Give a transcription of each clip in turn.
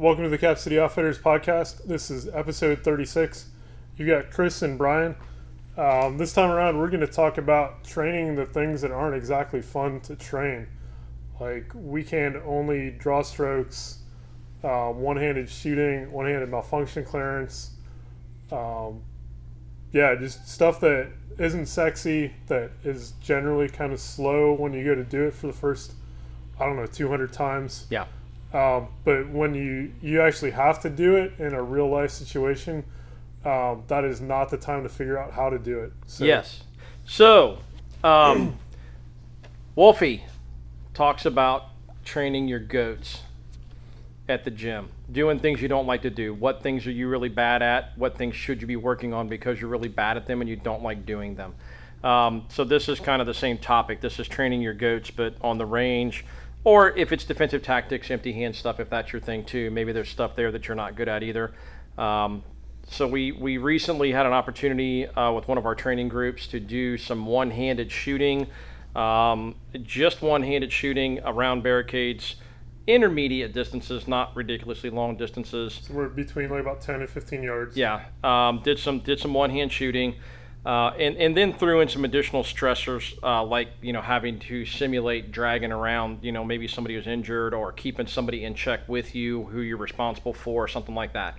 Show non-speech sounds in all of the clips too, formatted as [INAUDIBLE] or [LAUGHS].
welcome to the Cap City Outfitters podcast. This is episode 36. You got Chris and Brian. Um, this time around, we're going to talk about training the things that aren't exactly fun to train, like weekend only draw strokes, uh, one handed shooting, one handed malfunction clearance. Um, yeah, just stuff that isn't sexy, that is generally kind of slow when you go to do it for the first, I don't know, 200 times. Yeah. Um, but when you you actually have to do it in a real life situation, um, that is not the time to figure out how to do it. So, Yes. So, um, [CLEARS THROAT] Wolfie talks about training your goats at the gym, doing things you don't like to do. What things are you really bad at? What things should you be working on because you're really bad at them and you don't like doing them? Um, so, this is kind of the same topic. This is training your goats, but on the range. Or if it's defensive tactics, empty hand stuff, if that's your thing too, maybe there's stuff there that you're not good at either. Um, so we, we recently had an opportunity uh, with one of our training groups to do some one-handed shooting, um, just one-handed shooting around barricades, intermediate distances, not ridiculously long distances. we're between like about 10 and 15 yards. Yeah, um, did some did some one-hand shooting, uh, and and then threw in some additional stressors uh, like you know having to simulate dragging around you know maybe somebody who's injured or keeping somebody in check with you who you're responsible for, or something like that.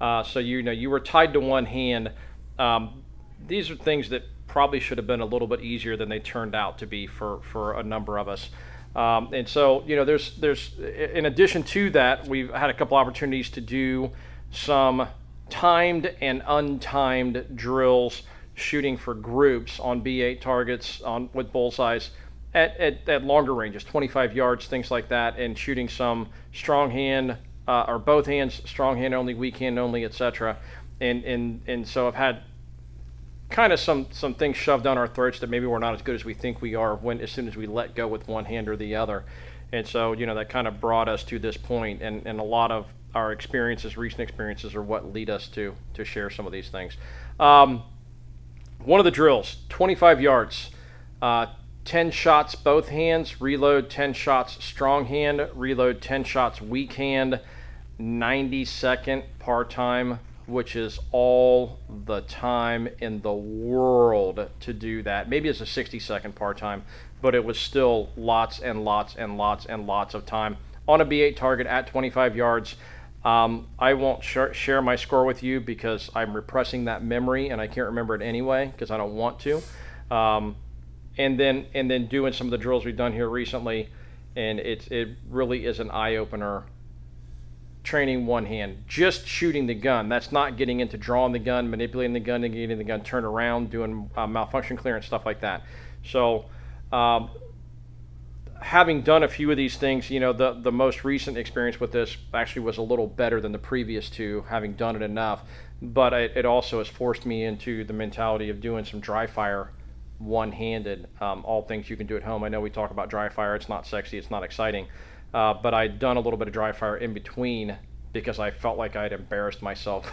Uh, so you know you were tied to one hand. Um, these are things that probably should have been a little bit easier than they turned out to be for for a number of us. Um, and so you know there's there's in addition to that we've had a couple opportunities to do some timed and untimed drills shooting for groups on B8 targets on with bullseyes at, at, at longer ranges, 25 yards, things like that, and shooting some strong hand uh, or both hands, strong hand only, weak hand only, etc. And and and so I've had kind of some some things shoved down our throats that maybe we're not as good as we think we are when as soon as we let go with one hand or the other. And so you know that kind of brought us to this point, and and a lot of our experiences, recent experiences, are what lead us to to share some of these things. Um, one of the drills, 25 yards, uh, 10 shots both hands, reload 10 shots strong hand, reload 10 shots weak hand, 90 second par time, which is all the time in the world to do that. Maybe it's a 60 second par time, but it was still lots and lots and lots and lots of time on a B8 target at 25 yards. Um, I won't sh- share my score with you because I'm repressing that memory and I can't remember it anyway because I don't want to. Um, and then and then doing some of the drills we've done here recently, and it it really is an eye opener. Training one hand, just shooting the gun. That's not getting into drawing the gun, manipulating the gun, and getting the gun turned around, doing uh, malfunction clearance stuff like that. So. Um, having done a few of these things, you know, the the most recent experience with this actually was a little better than the previous two, having done it enough. But it, it also has forced me into the mentality of doing some dry fire one-handed. Um, all things you can do at home. I know we talk about dry fire; it's not sexy, it's not exciting. Uh, but I'd done a little bit of dry fire in between because I felt like I'd embarrassed myself,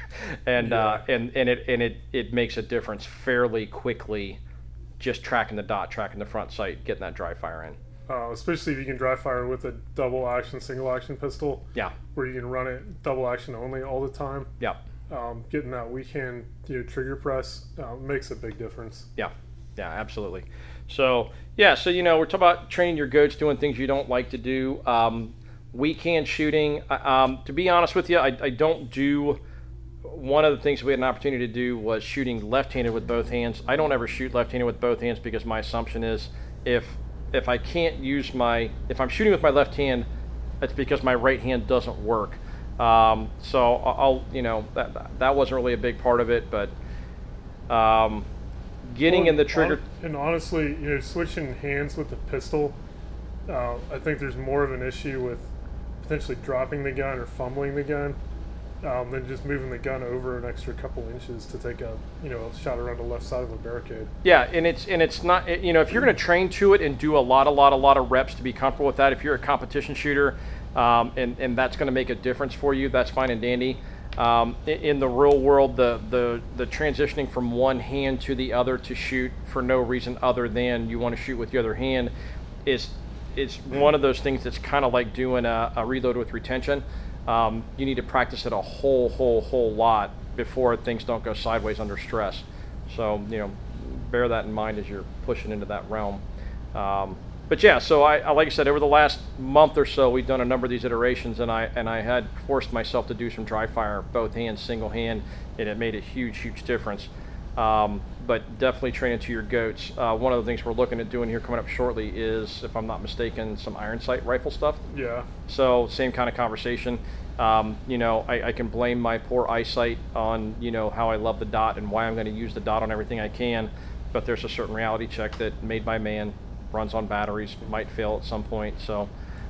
[LAUGHS] and Yeah. uh, and and it and it it makes a difference fairly quickly. Just tracking the dot, tracking the front sight, getting that dry fire in. Uh, especially if you can dry fire with a double action, single action pistol, Yeah, where you can run it double action only all the time. yeah. Um, getting that weak hand you know, trigger press uh, makes a big difference. Yeah, yeah, absolutely. So yeah, so you know we're talking about training your goats, doing things you don't like to do. Um, weak hand shooting. uh, Um, to be honest with you, I, I don't do. One of the things we had an opportunity to do was shooting left-handed with both hands. I don't ever shoot left-handed with both hands because my assumption is if if I can't use my if I'm shooting with my left hand, it's because my right hand doesn't work. Um, so I'll you know that that wasn't really a big part of it, but um, getting Well, in the trigger. hon- and honestly, you know, switching hands with the pistol, uh, I think there's more of an issue with potentially dropping the gun or fumbling the gun um, than just moving the gun over an extra couple inches to take a you know a shot around the left side of a barricade. Yeah, and it's and it's not you know if you're going to train to it and do a lot, a lot, a lot of reps to be comfortable with that. If you're a competition shooter, um, and and that's going to make a difference for you, that's fine and dandy. Um, in the real world, the, the the transitioning from one hand to the other to shoot for no reason other than you want to shoot with the other hand is is one of those things that's kind of like doing a, a reload with retention. Um, you need to practice it a whole, whole, whole lot before things don't go sideways under stress. So, you know, bear that in mind as you're pushing into that realm. Um, but yeah, so I, like I said, over the last month or so, we've done a number of these iterations, and I and I had forced myself to do some dry fire, both hands, single hand, and it made a huge, huge difference. Um, but definitely training to your goats. Uh, one of the things we're looking at doing here coming up shortly is, if I'm not mistaken, some iron sight rifle stuff. Yeah. So same kind of conversation. Um, you know, I, I, can blame my poor eyesight on you know how I love the dot and why I'm going to use the dot on everything I can. But there's a certain reality check that made by man runs on batteries might fail at some point. So.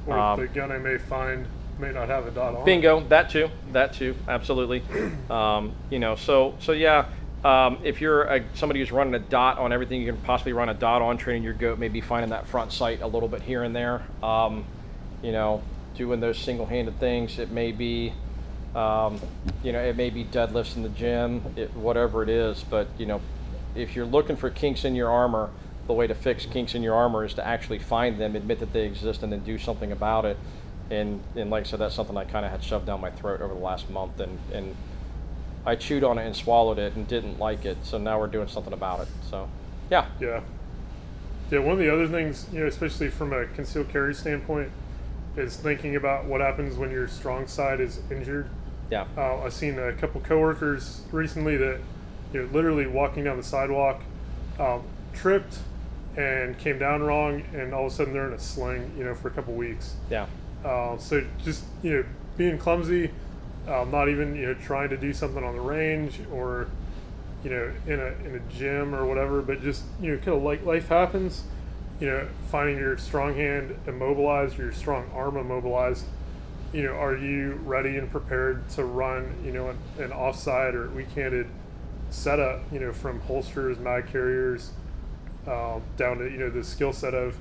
Or um, the gun I may find may not have a dot on. Bingo, that too, that too, absolutely. [CLEARS THROAT] Um, you know, so so yeah, um, if you're a, somebody who's running a dot on everything you can possibly run a dot on, training your goat, maybe finding that front sight a little bit here and there. Um, you know, doing those single-handed things. It may be, um, you know, it may be deadlifts in the gym, it, whatever it is. But you know, if you're looking for kinks in your armor, the way to fix kinks in your armor is to actually find them, admit that they exist, and then do something about it. And, and like I said, that's something I kind of had shoved down my throat over the last month, and, and I chewed on it and swallowed it and didn't like it. So now we're doing something about it. So, yeah. Yeah. Yeah. One of the other things, you know, especially from a concealed carry standpoint, is thinking about what happens when your strong side is injured. Yeah. Uh, I've seen a couple coworkers recently that, you know, literally walking down the sidewalk, um, tripped and came down wrong, and all of a sudden they're in a sling, you know, for a couple weeks. Yeah. Uh, so just you know, being clumsy um, not even you know trying to do something on the range or you know in a in a gym or whatever, but just you know kind of like life happens. You know, finding your strong hand immobilized or your strong arm immobilized. You know, are you ready and prepared to run? You know, an, an offside or weak-handed setup. You know, from holsters, mag carriers, um, down to you know the skill set of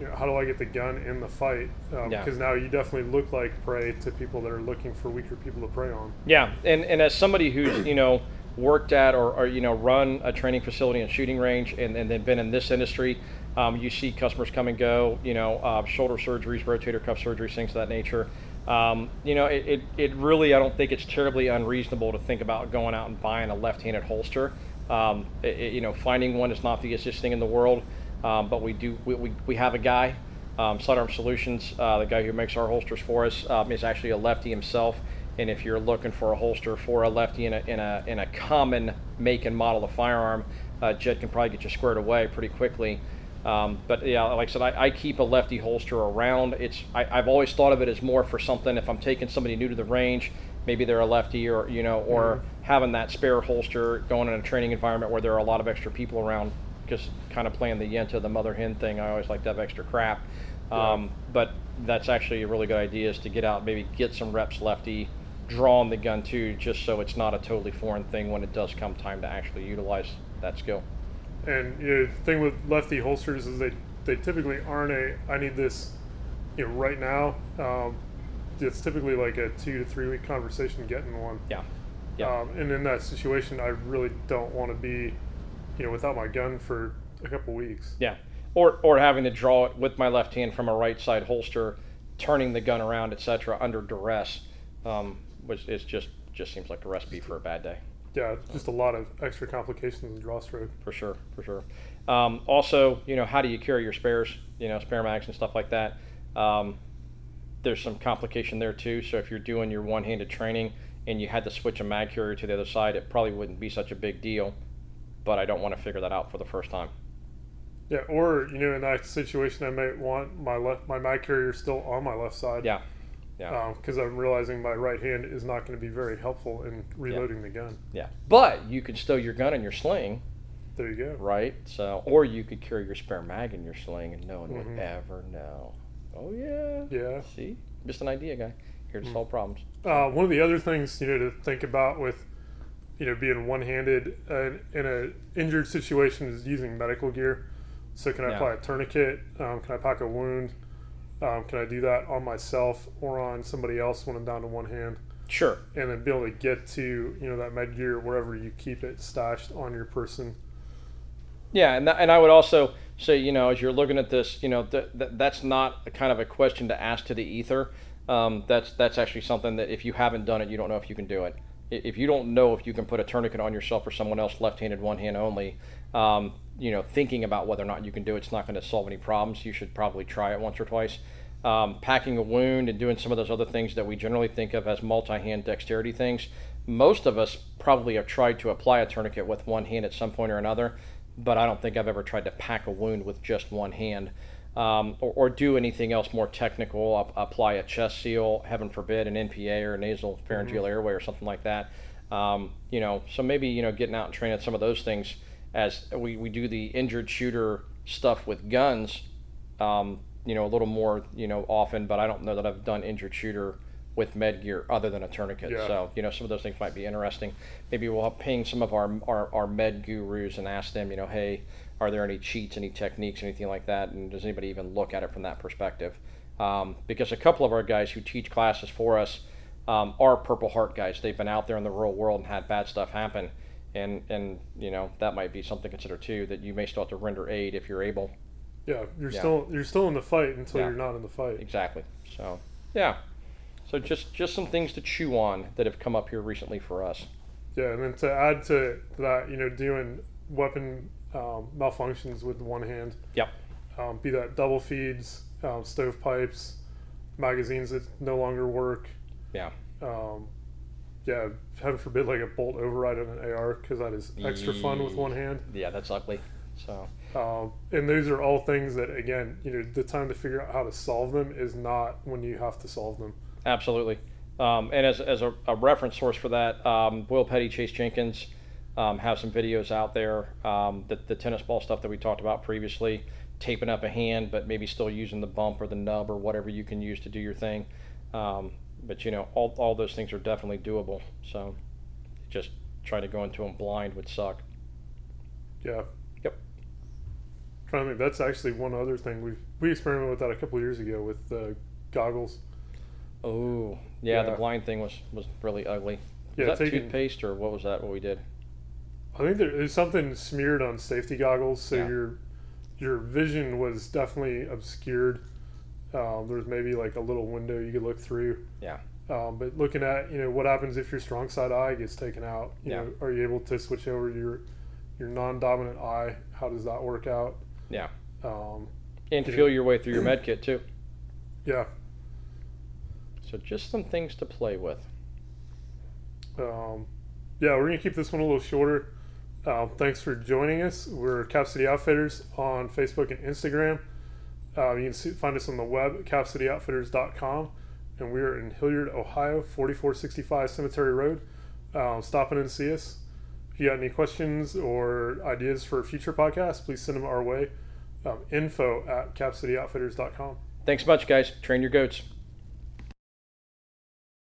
you know, how do I get the gun in the fight? Because um, yeah. now you definitely look like prey to people that are looking for weaker people to prey on. Yeah, and and as somebody who's you know worked at or, or you know run a training facility and shooting range and, and then been in this industry, um, you see customers come and go. You know, uh, shoulder surgeries, rotator cuff surgeries, things of that nature. Um, you know, it, it, it, really, I don't think it's terribly unreasonable to think about going out and buying a left-handed holster. Um, it, you know, finding one is not the easiest thing in the world. Um, but we do we, we, we have a guy, um, Sidearm Solutions, uh, the guy who makes our holsters for us, um, is actually a lefty himself. And if you're looking for a holster for a lefty in a, in a, in a common make and model of firearm, uh, Jed can probably get you squared away pretty quickly. Um, but yeah, like I said, I, I, keep a lefty holster around. It's I, have always thought of it as more for something if I'm taking somebody new to the range, maybe they're a lefty or you know, or mm-hmm. having that spare holster going in a training environment where there are a lot of extra people around just kind of playing the yenta, the mother hen thing. I always like to have extra crap. Um, yeah. But that's actually a really good idea is to get out, maybe get some reps lefty, draw on the gun too, just so it's not a totally foreign thing when it does come time to actually utilize that skill. And you know, the thing with lefty holsters is they they typically aren't a I need this, you know, right now. Um, it's typically like a two to three week conversation getting one. Yeah. Yeah. Um, and in that situation, I really don't want to be you know, without my gun for a couple weeks. Yeah, or or having to draw it with my left hand from a right side holster, turning the gun around, etc., under duress, um, which is just just seems like a recipe for a bad day. Yeah, just a lot of extra complications in draw stroke. For sure, for sure. Um, also, you know, how do you carry your spares? You know, spare mags and stuff like that. Um, there's some complication there too. So if you're doing your one-handed training and you had to switch a mag carrier to the other side, it probably wouldn't be such a big deal but I don't want to figure that out for the first time. Yeah, or you know, in that situation, I might want my left my mag carrier still on my left side. Yeah, yeah. Because um, I'm realizing my right hand is not going to be very helpful in reloading yeah. the gun. Yeah, but you can stow your gun in your sling. There you go. Right. So, or you could carry your spare mag in your sling, and no one mm-hmm. would ever know. Oh yeah. Yeah. See, just an idea, guy. Here to mm-hmm. solve problems. Uh, one of the other things you know to think about with you know, being one-handed uh, in a injured situation is using medical gear. So can I yeah. apply a tourniquet? Um, can I pack a wound? Um, can I do that on myself or on somebody else when I'm down to one hand? Sure. And then be able to get to you know that med gear wherever you keep it stashed on your person. Yeah, and that, and I would also say you know as you're looking at this, you know th- th- that's not a kind of a question to ask to the ether. Um, that's that's actually something that if you haven't done it, you don't know if you can do it. If you don't know if you can put a tourniquet on yourself or someone else, left-handed, one hand only, um, you know, thinking about whether or not you can do it, it's not going to solve any problems. You should probably try it once or twice. Um, packing a wound and doing some of those other things that we generally think of as multi-hand dexterity things. Most of us probably have tried to apply a tourniquet with one hand at some point or another, but I don't think I've ever tried to pack a wound with just one hand um, or, or, do anything else more technical, apply a chest seal, heaven forbid, an NPA or a nasal pharyngeal mm-hmm. airway or something like that. Um, you know, so maybe you know getting out and training some of those things as we, we do the injured shooter stuff with guns. Um, you know, a little more you know often, but I don't know that I've done injured shooter with med gear other than a tourniquet. Yeah. So, you know, some of those things might be interesting. Maybe we'll ping some of our, our, our med gurus and ask them, you know, hey, are there any cheats, any techniques, anything like that? And does anybody even look at it from that perspective? Um, because a couple of our guys who teach classes for us um, are Purple Heart guys. They've been out there in the real world and had bad stuff happen. And, and you know that might be something to consider too that you may still have to render aid if you're able. Yeah, you're yeah. still you're still in the fight until yeah. you're not in the fight. Exactly. So yeah, so just just some things to chew on that have come up here recently for us. Yeah, and then to add to that, you know, doing weapon um, malfunctions with one hand. Yep. Um, be that double feeds, um, stovepipes, magazines that no longer work. Yeah. Um, yeah, heaven forbid, like a bolt override on an AR because that is extra fun with one hand. Yeah, that's ugly. So. Um, and those are all things that, again, you know, the time to figure out how to solve them is not when you have to solve them. Absolutely. Um, and as, as a, a, reference source for that, um, Will Petty, Chase Jenkins, um, have some videos out there. Um, the, the tennis ball stuff that we talked about previously, taping up a hand, but maybe still using the bump or the nub or whatever you can use to do your thing. Um, but you know, all, all those things are definitely doable. So just trying to go into them blind would suck. Yeah. Yep. trying to think, that's actually one other thing we we experimented with that a couple years ago with uh, goggles. Oh, yeah, yeah, the blind thing was was really ugly. Was yeah, that taking, toothpaste or what was that? What we did? I think there's something smeared on safety goggles, so yeah. your your vision was definitely obscured. Um, there was maybe like a little window you could look through. Yeah. Um, but looking at you know what happens if your strong side eye gets taken out, you yeah. know, are you able to switch over your your non-dominant eye? How does that work out? Yeah. Um, and feel know. your way through your med kit too. Yeah. So just some things to play with. Um, yeah, we're gonna keep this one a little shorter. Uh, thanks for joining us. We're Cap City Outfitters on Facebook and Instagram. Uh, you can see, find us on the web at capcityoutfitters.com. And we're in Hilliard, Ohio, 4465 Cemetery Road. Uh, stop in and see us. If you got any questions or ideas for future podcasts, please send them our way. Um, info at capcityoutfitters.com. Thanks much, guys. Train your goats.